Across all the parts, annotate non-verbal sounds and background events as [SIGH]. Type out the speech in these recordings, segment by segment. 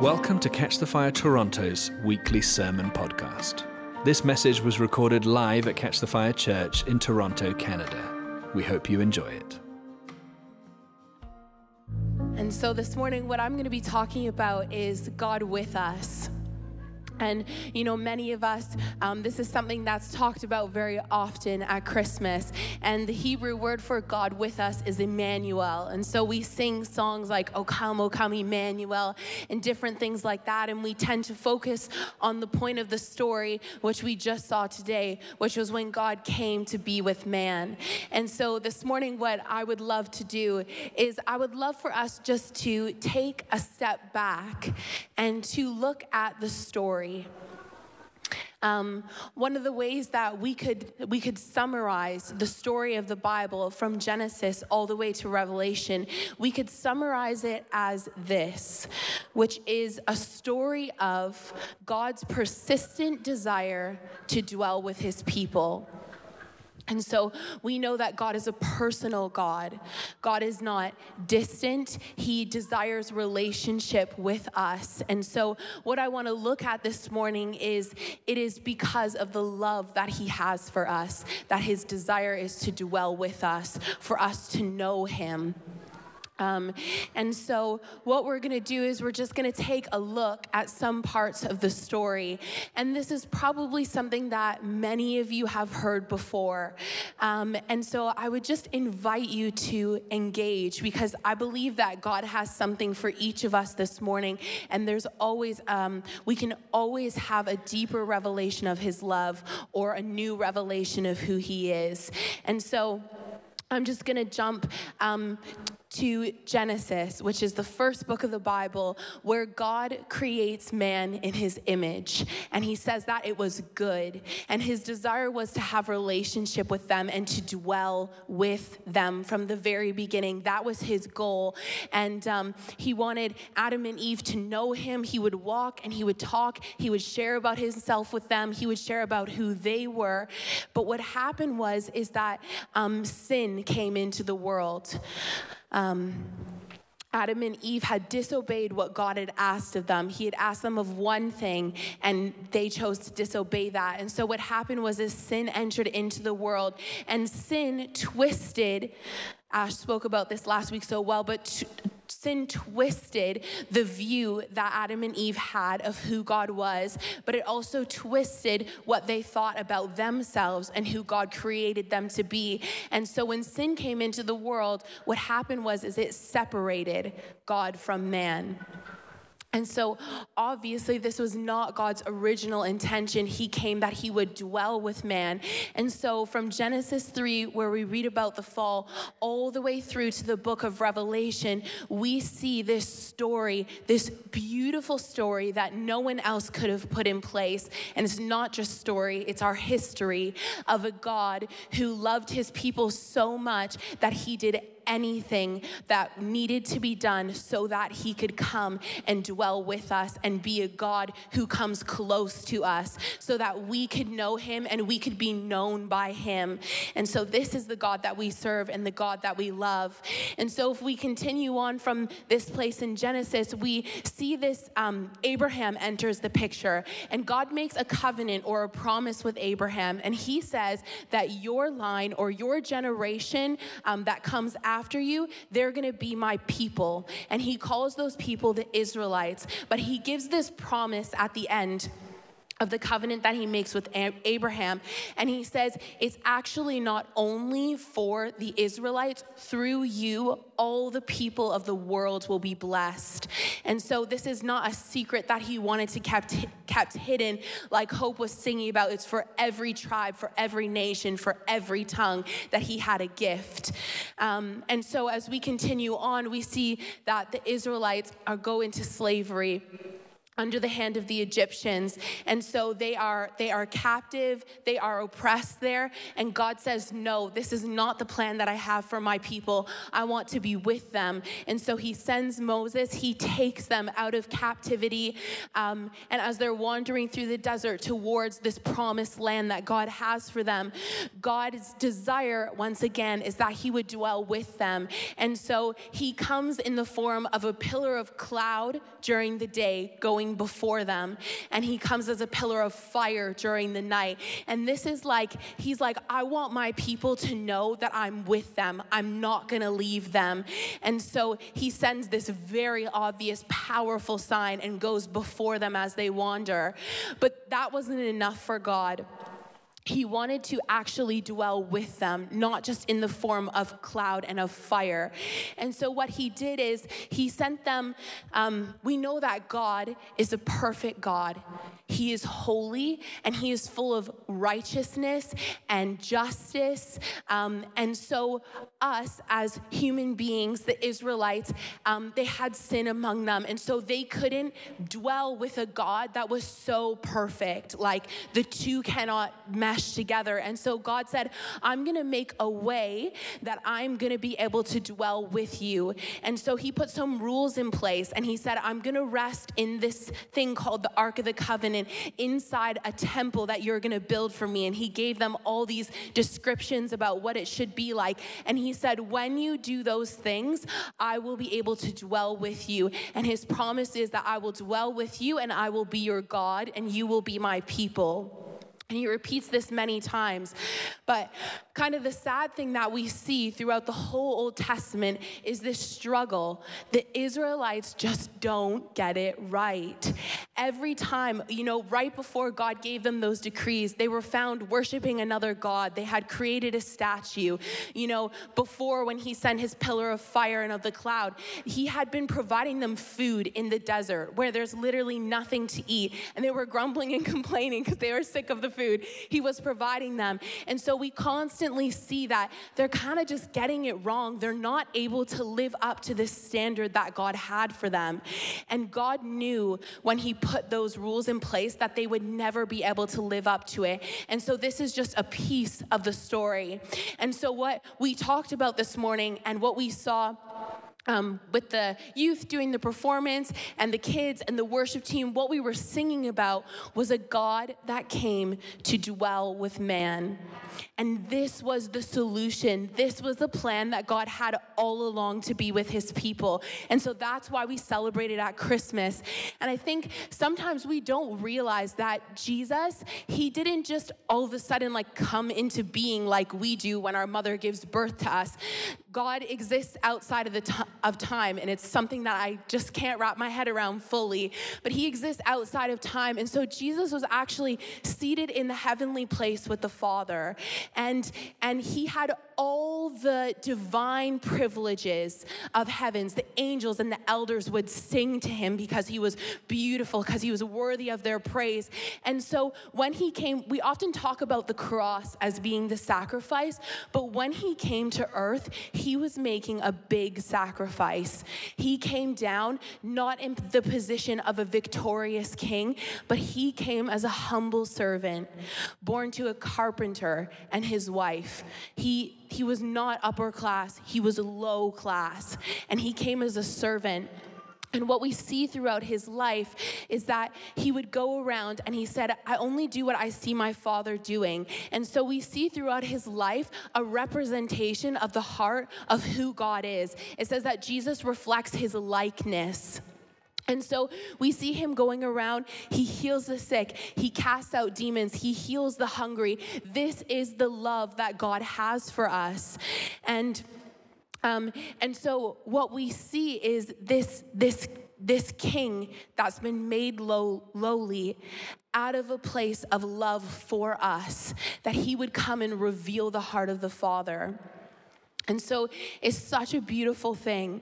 Welcome to Catch the Fire Toronto's weekly sermon podcast. This message was recorded live at Catch the Fire Church in Toronto, Canada. We hope you enjoy it. And so this morning, what I'm going to be talking about is God with us. And, you know, many of us, um, this is something that's talked about very often at Christmas. And the Hebrew word for God with us is Emmanuel. And so we sing songs like, O come, O come, Emmanuel, and different things like that. And we tend to focus on the point of the story, which we just saw today, which was when God came to be with man. And so this morning, what I would love to do is I would love for us just to take a step back and to look at the story story. Um, one of the ways that we could we could summarize the story of the Bible from Genesis all the way to Revelation, we could summarize it as this, which is a story of God's persistent desire to dwell with His people. And so we know that God is a personal God. God is not distant. He desires relationship with us. And so what I want to look at this morning is it is because of the love that he has for us that his desire is to dwell with us, for us to know him. Um, and so, what we're going to do is we're just going to take a look at some parts of the story. And this is probably something that many of you have heard before. Um, and so, I would just invite you to engage because I believe that God has something for each of us this morning. And there's always, um, we can always have a deeper revelation of His love or a new revelation of who He is. And so, I'm just going to jump um, to Genesis, which is the first book of the Bible, where God creates man in his image. And he says that it was good. And his desire was to have relationship with them and to dwell with them from the very beginning. That was his goal. And um, he wanted Adam and Eve to know him. He would walk and he would talk. He would share about himself with them. He would share about who they were. But what happened was, is that um, sin came into the world. Um, Adam and Eve had disobeyed what God had asked of them. He had asked them of one thing, and they chose to disobey that. And so, what happened was, as sin entered into the world, and sin twisted. Ash spoke about this last week so well, but t- sin twisted the view that Adam and Eve had of who God was, but it also twisted what they thought about themselves and who God created them to be. And so when sin came into the world, what happened was is it separated God from man. And so, obviously, this was not God's original intention. He came that he would dwell with man. And so, from Genesis 3, where we read about the fall, all the way through to the book of Revelation, we see this story, this beautiful story that no one else could have put in place. And it's not just story, it's our history of a God who loved his people so much that he did anything that needed to be done so that he could come and dwell with us and be a God who comes close to us so that we could know him and we could be known by him. And so this is the God that we serve and the God that we love. And so if we continue on from this place in Genesis, we see this um, Abraham enters the picture and God makes a covenant or a promise with Abraham. And he says that your line or your generation um, that comes after after you, they're going to be my people. And he calls those people the Israelites. But he gives this promise at the end of the covenant that he makes with Abraham. And he says, it's actually not only for the Israelites, through you, all the people of the world will be blessed. And so this is not a secret that he wanted to kept, kept hidden, like Hope was singing about. It's for every tribe, for every nation, for every tongue that he had a gift. Um, and so as we continue on, we see that the Israelites are go into slavery under the hand of the Egyptians. And so they are they are captive, they are oppressed there, and God says, "No, this is not the plan that I have for my people. I want to be with them." And so he sends Moses, he takes them out of captivity, um, and as they're wandering through the desert towards this promised land that God has for them, God's desire once again is that he would dwell with them. And so he comes in the form of a pillar of cloud during the day going going before them. And he comes as a pillar of fire during the night. And this is like, he's like, I want my people to know that I'm with them. I'm not going to leave them. And so he sends this very obvious, powerful sign and goes before them as they wander. But that wasn't enough for God he wanted to actually dwell with them, not just in the form of cloud and of fire. And so, what he did is he sent them. Um, we know that God is a perfect God. He is holy and he is full of righteousness and justice. Um, and so, us as human beings, the Israelites, um, they had sin among them. And so, they couldn't dwell with a God that was so perfect. Like the two cannot mesh together. And so, God said, I'm going to make a way that I'm going to be able to dwell with you. And so, he put some rules in place and he said, I'm going to rest in this thing called the Ark of the Covenant inside a temple that you're going to build for me. And he gave them all these descriptions about what it should be like. And he said, When you do those things, I will be able to dwell with you. And his promise is that I will dwell with you and I will be your God and you will be my people. And he repeats this many times. But kind of the sad thing that we see throughout the whole Old Testament is this struggle. The Israelites just don't get it right. Every time, you know, right before God gave them those decrees, they were found worshiping another God. They had created a statue. You know, before when he sent his pillar of fire and of the cloud, he had been providing them food in the desert where there's literally nothing to eat. And they were grumbling and [LAUGHS] complaining because they were sick of the food he was providing them. And so we constantly see that they're kind of just getting it wrong. They're not able to live up to this standard that God had for them. And God knew when He put those rules in place that they would never be able to live up to it. And so this is just a piece of the story. And so, what we talked about this morning and what we saw um, with the youth doing the performance and the kids and the worship team, what we were singing about was a God that came to dwell with man. And this was the solution. This was the plan that God had all along to be with his people. And so that's why we celebrated at Christmas. And I think sometimes we don't realize that Jesus, he didn't just all of a sudden like come into being like we do when our mother gives birth to us. God exists outside of the t- of time and it's something that I just can't wrap my head around fully, but he exists outside of time. And so Jesus was actually seated in the heavenly place with the Father and and he had all the divine privileges of heavens. The angels and the elders would sing to him because he was beautiful, because he was worthy of their praise. And so when he came, we often talk about the cross as being the sacrifice, but when he came to earth, he was making a big sacrifice. He came down not in the position of a victorious king, but he came as a humble servant, born to a carpenter and his wife. He he was not upper class, he was low class. And he came as a servant. And what we see throughout his life is that he would go around and he said, I only do what I see my father doing. And so we see throughout his life a representation of the heart of who God is. It says that Jesus reflects his likeness. And so we see him going around. He heals the sick. He casts out demons. He heals the hungry. This is the love that God has for us. And um, and so what we see is this this this king that's been made low, lowly out of a place of love for us that he would come and reveal the heart of the father and so it's such a beautiful thing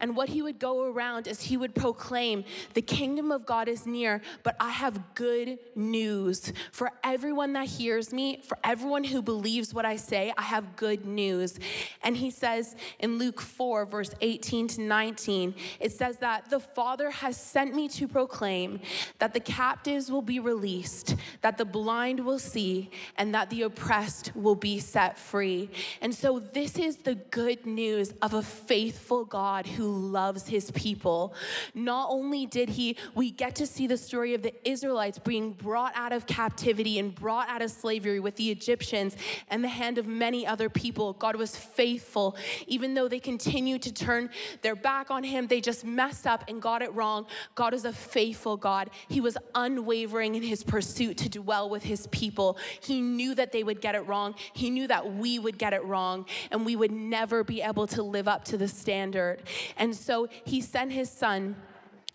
And what he would go around is he would proclaim, The kingdom of God is near, but I have good news. For everyone that hears me, for everyone who believes what I say, I have good news. And he says in Luke 4, verse 18 to 19, it says that the Father has sent me to proclaim that the captives will be released, that the blind will see, and that the oppressed will be set free. And so, this is the good news of a faithful God who loves his people. Not only did he, we get to see the story of the Israelites being brought out of captivity and brought out of slavery with the Egyptians and the hand of many other people. God was faithful. Even though they continued to turn their back on him, they just messed up and got it wrong. God is a faithful God. He was unwavering in his pursuit to dwell with his people. He knew that they would get it wrong. He knew that we would get it wrong and we would never be able to live up to the standard. And so he sent his son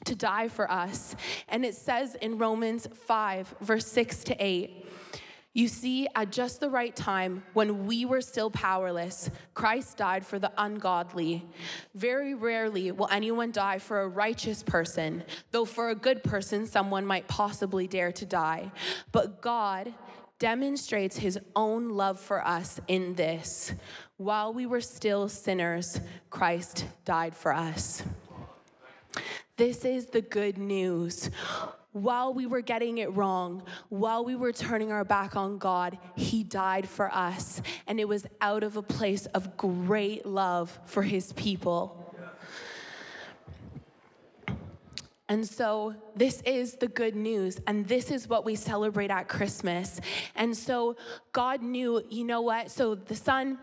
to die for us. And it says in Romans 5, verse 6 to 8. You see, at just the right time, when we were still powerless, Christ died for the ungodly. Very rarely will anyone die for a righteous person, though for a good person, someone might possibly dare to die. But God demonstrates his own love for us in this while we were still sinners, Christ died for us. This is the good news. While we were getting it wrong, while we were turning our back on God, He died for us. And it was out of a place of great love for His people. And so, this is the good news, and this is what we celebrate at Christmas. And so, God knew, you know what? So, the Son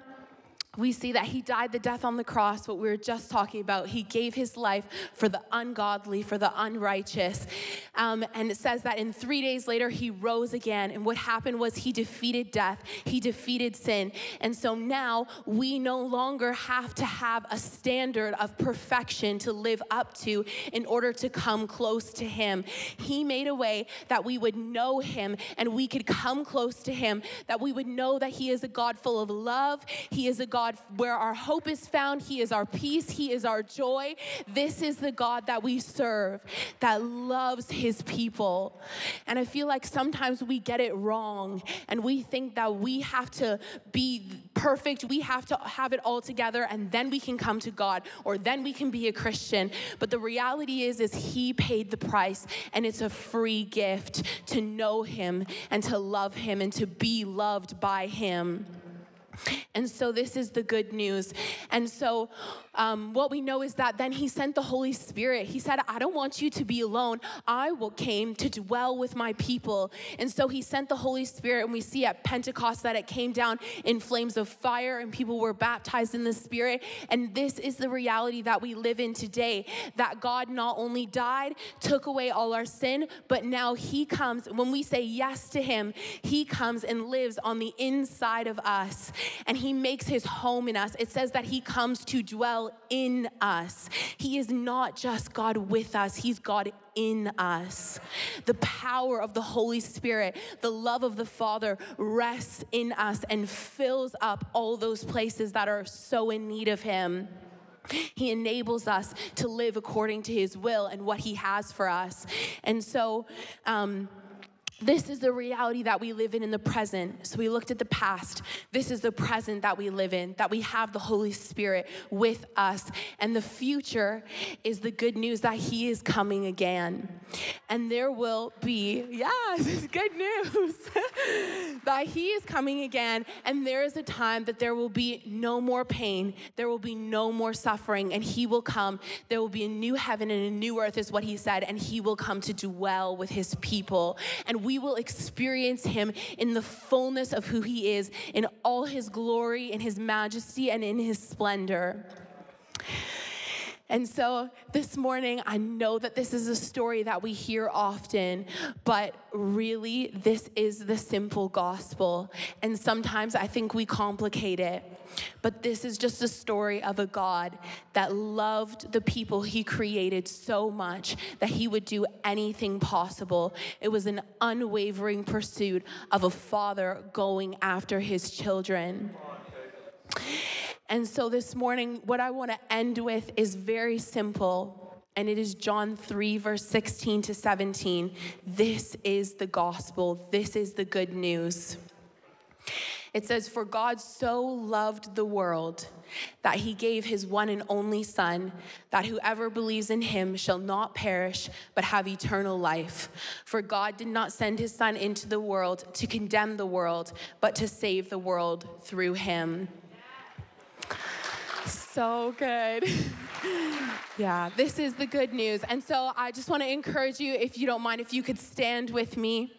we see that he died the death on the cross, what we were just talking about. He gave his life for the ungodly, for the unrighteous. Um, and it says that in three days later, he rose again. And what happened was he defeated death, he defeated sin. And so now we no longer have to have a standard of perfection to live up to in order to come close to him. He made a way that we would know him and we could come close to him, that we would know that he is a God full of love, he is a God God where our hope is found. He is our peace. He is our joy. This is the God that we serve that loves his people. And I feel like sometimes we get it wrong and we think that we have to be perfect. We have to have it all together and then we can come to God or then we can be a Christian. But the reality is is he paid the price and it's a free gift to know him and to love him and to be loved by him. And so this is the good news. And so um, what we know is that then he sent the Holy Spirit. He said, I don't want you to be alone. I will came to dwell with my people. And so he sent the Holy Spirit, and we see at Pentecost that it came down in flames of fire, and people were baptized in the Spirit. And this is the reality that we live in today that God not only died, took away all our sin, but now he comes. When we say yes to him, he comes and lives on the inside of us, and he makes his home in us. It says that he comes to dwell in us. He is not just God with us, He's God in us. The power of the Holy Spirit, the love of the Father rests in us and fills up all those places that are so in need of Him. He enables us to live according to His will and what He has for us. And so, um, this is the reality that we live in in the present. So we looked at the past. This is the present that we live in, that we have the Holy Spirit with us. And the future is the good news that He is coming again. And there will be, yeah, this [LAUGHS] is good news, [LAUGHS] that He is coming again. And there is a time that there will be no more pain, there will be no more suffering, and He will come. There will be a new heaven and a new earth, is what He said, and He will come to dwell with His people. And we will experience him in the fullness of who he is, in all his glory, in his majesty, and in his splendor. And so this morning, I know that this is a story that we hear often, but really, this is the simple gospel. And sometimes I think we complicate it. But this is just a story of a God that loved the people he created so much that he would do anything possible. It was an unwavering pursuit of a father going after his children. And so this morning, what I want to end with is very simple, and it is John 3, verse 16 to 17. This is the gospel, this is the good news. It says, For God so loved the world that he gave his one and only Son, that whoever believes in him shall not perish, but have eternal life. For God did not send his Son into the world to condemn the world, but to save the world through him. So good. [LAUGHS] yeah, this is the good news. And so I just want to encourage you, if you don't mind, if you could stand with me.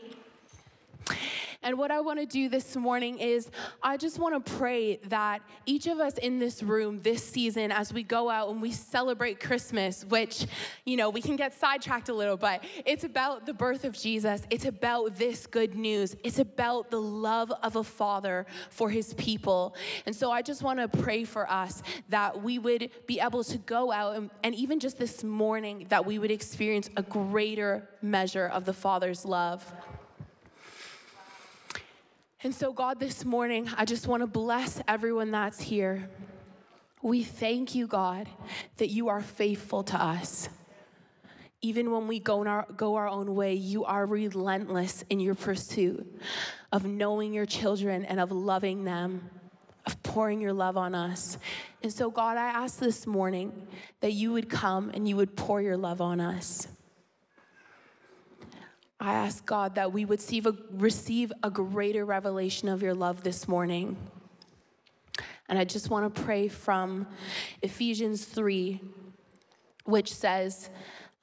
And what I want to do this morning is I just want to pray that each of us in this room this season, as we go out and we celebrate Christmas, which, you know, we can get sidetracked a little, but it's about the birth of Jesus. It's about this good news. It's about the love of a father for his people. And so I just want to pray for us that we would be able to go out and, and even just this morning, that we would experience a greater measure of the Father's love. And so, God, this morning, I just want to bless everyone that's here. We thank you, God, that you are faithful to us. Even when we go our, go our own way, you are relentless in your pursuit of knowing your children and of loving them, of pouring your love on us. And so, God, I ask this morning that you would come and you would pour your love on us. I ask God that we would receive a, receive a greater revelation of your love this morning. And I just want to pray from Ephesians 3, which says,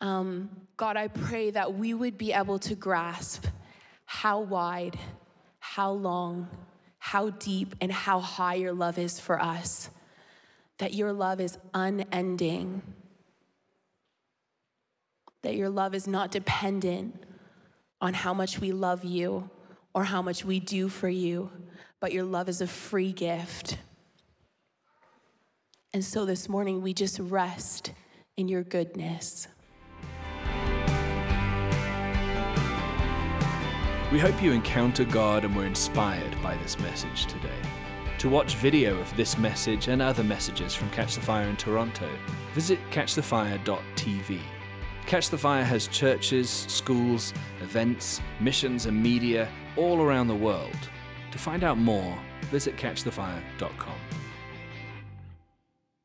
um, God, I pray that we would be able to grasp how wide, how long, how deep, and how high your love is for us. That your love is unending. That your love is not dependent on how much we love you or how much we do for you, but your love is a free gift. And so this morning, we just rest in your goodness. We hope you encounter God and were inspired by this message today. To watch video of this message and other messages from Catch the Fire in Toronto, visit catchthefire.tv. Catch the Fire has churches, schools, events, missions, and media all around the world. To find out more, visit catchthefire.com.